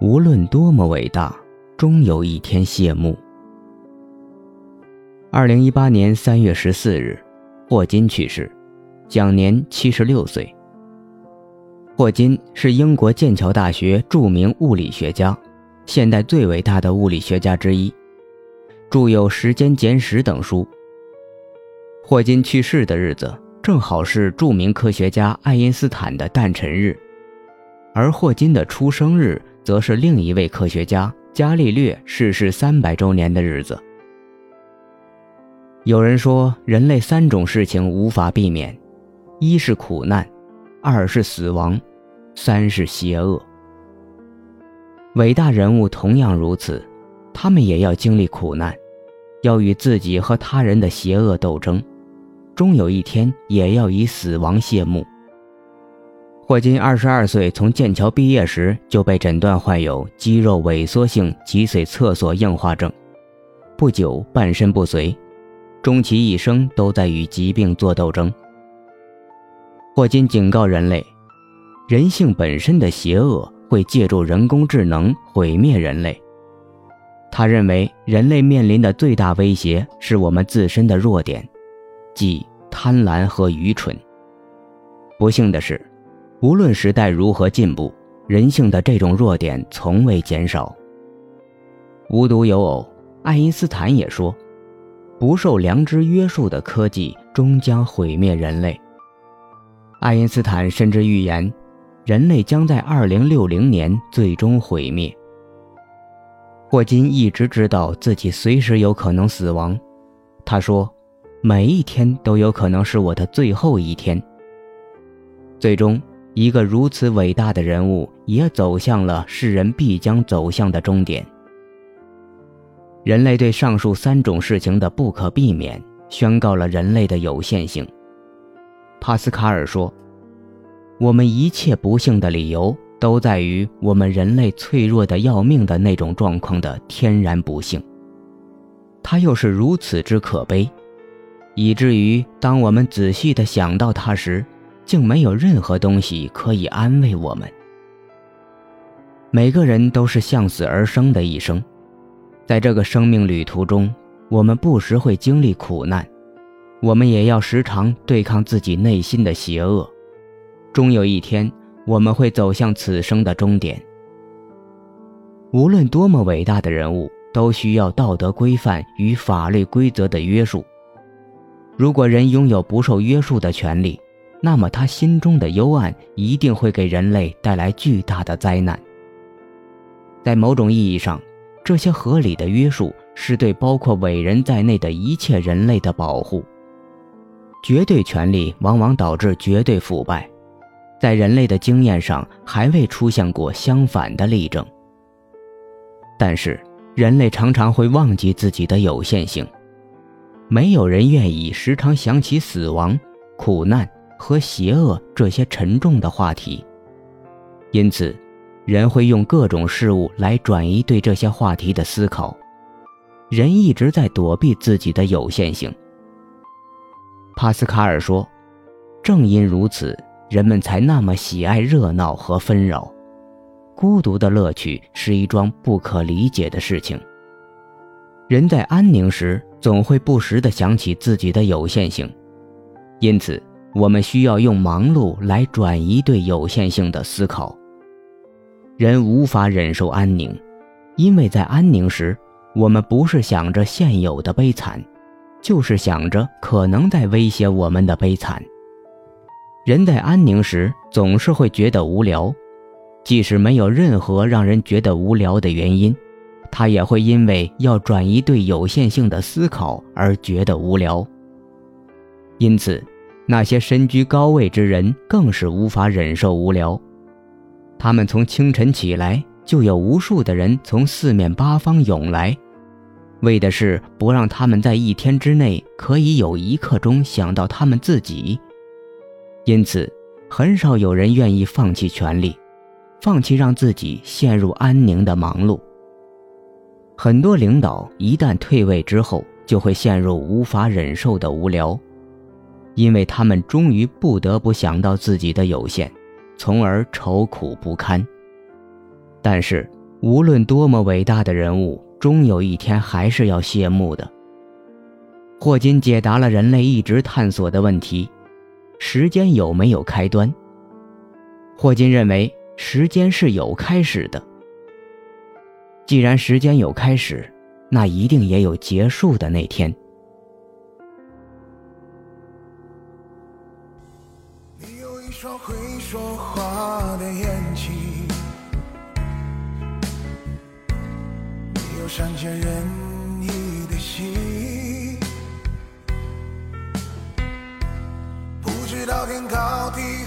无论多么伟大，终有一天谢幕。二零一八年三月十四日，霍金去世，享年七十六岁。霍金是英国剑桥大学著名物理学家，现代最伟大的物理学家之一，著有《时间简史》等书。霍金去世的日子正好是著名科学家爱因斯坦的诞辰日，而霍金的出生日则是另一位科学家伽利略逝世三百周年的日子。有人说，人类三种事情无法避免：一是苦难，二是死亡，三是邪恶。伟大人物同样如此，他们也要经历苦难，要与自己和他人的邪恶斗争。终有一天也要以死亡谢幕。霍金二十二岁从剑桥毕业时就被诊断患有肌肉萎缩性脊髓侧索硬化症，不久半身不遂，终其一生都在与疾病作斗争。霍金警告人类，人性本身的邪恶会借助人工智能毁灭人类。他认为人类面临的最大威胁是我们自身的弱点，即。贪婪和愚蠢。不幸的是，无论时代如何进步，人性的这种弱点从未减少。无独有偶，爱因斯坦也说：“不受良知约束的科技终将毁灭人类。”爱因斯坦甚至预言，人类将在2060年最终毁灭。霍金一直知道自己随时有可能死亡，他说。每一天都有可能是我的最后一天。最终，一个如此伟大的人物也走向了世人必将走向的终点。人类对上述三种事情的不可避免，宣告了人类的有限性。帕斯卡尔说：“我们一切不幸的理由，都在于我们人类脆弱的要命的那种状况的天然不幸。它又是如此之可悲。”以至于当我们仔细地想到它时，竟没有任何东西可以安慰我们。每个人都是向死而生的一生，在这个生命旅途中，我们不时会经历苦难，我们也要时常对抗自己内心的邪恶。终有一天，我们会走向此生的终点。无论多么伟大的人物，都需要道德规范与法律规则的约束。如果人拥有不受约束的权利，那么他心中的幽暗一定会给人类带来巨大的灾难。在某种意义上，这些合理的约束是对包括伟人在内的一切人类的保护。绝对权力往往导致绝对腐败，在人类的经验上还未出现过相反的例证。但是，人类常常会忘记自己的有限性。没有人愿意时常想起死亡、苦难和邪恶这些沉重的话题，因此，人会用各种事物来转移对这些话题的思考。人一直在躲避自己的有限性。帕斯卡尔说：“正因如此，人们才那么喜爱热闹和纷扰。孤独的乐趣是一桩不可理解的事情。人在安宁时。”总会不时地想起自己的有限性，因此我们需要用忙碌来转移对有限性的思考。人无法忍受安宁，因为在安宁时，我们不是想着现有的悲惨，就是想着可能在威胁我们的悲惨。人在安宁时总是会觉得无聊，即使没有任何让人觉得无聊的原因。他也会因为要转移对有限性的思考而觉得无聊。因此，那些身居高位之人更是无法忍受无聊。他们从清晨起来，就有无数的人从四面八方涌来，为的是不让他们在一天之内可以有一刻钟想到他们自己。因此，很少有人愿意放弃权力，放弃让自己陷入安宁的忙碌。很多领导一旦退位之后，就会陷入无法忍受的无聊，因为他们终于不得不想到自己的有限，从而愁苦不堪。但是，无论多么伟大的人物，终有一天还是要谢幕的。霍金解答了人类一直探索的问题：时间有没有开端？霍金认为，时间是有开始的。既然时间有开始，那一定也有结束的那天。说话的眼睛，你有善解人意的心，不知道天高地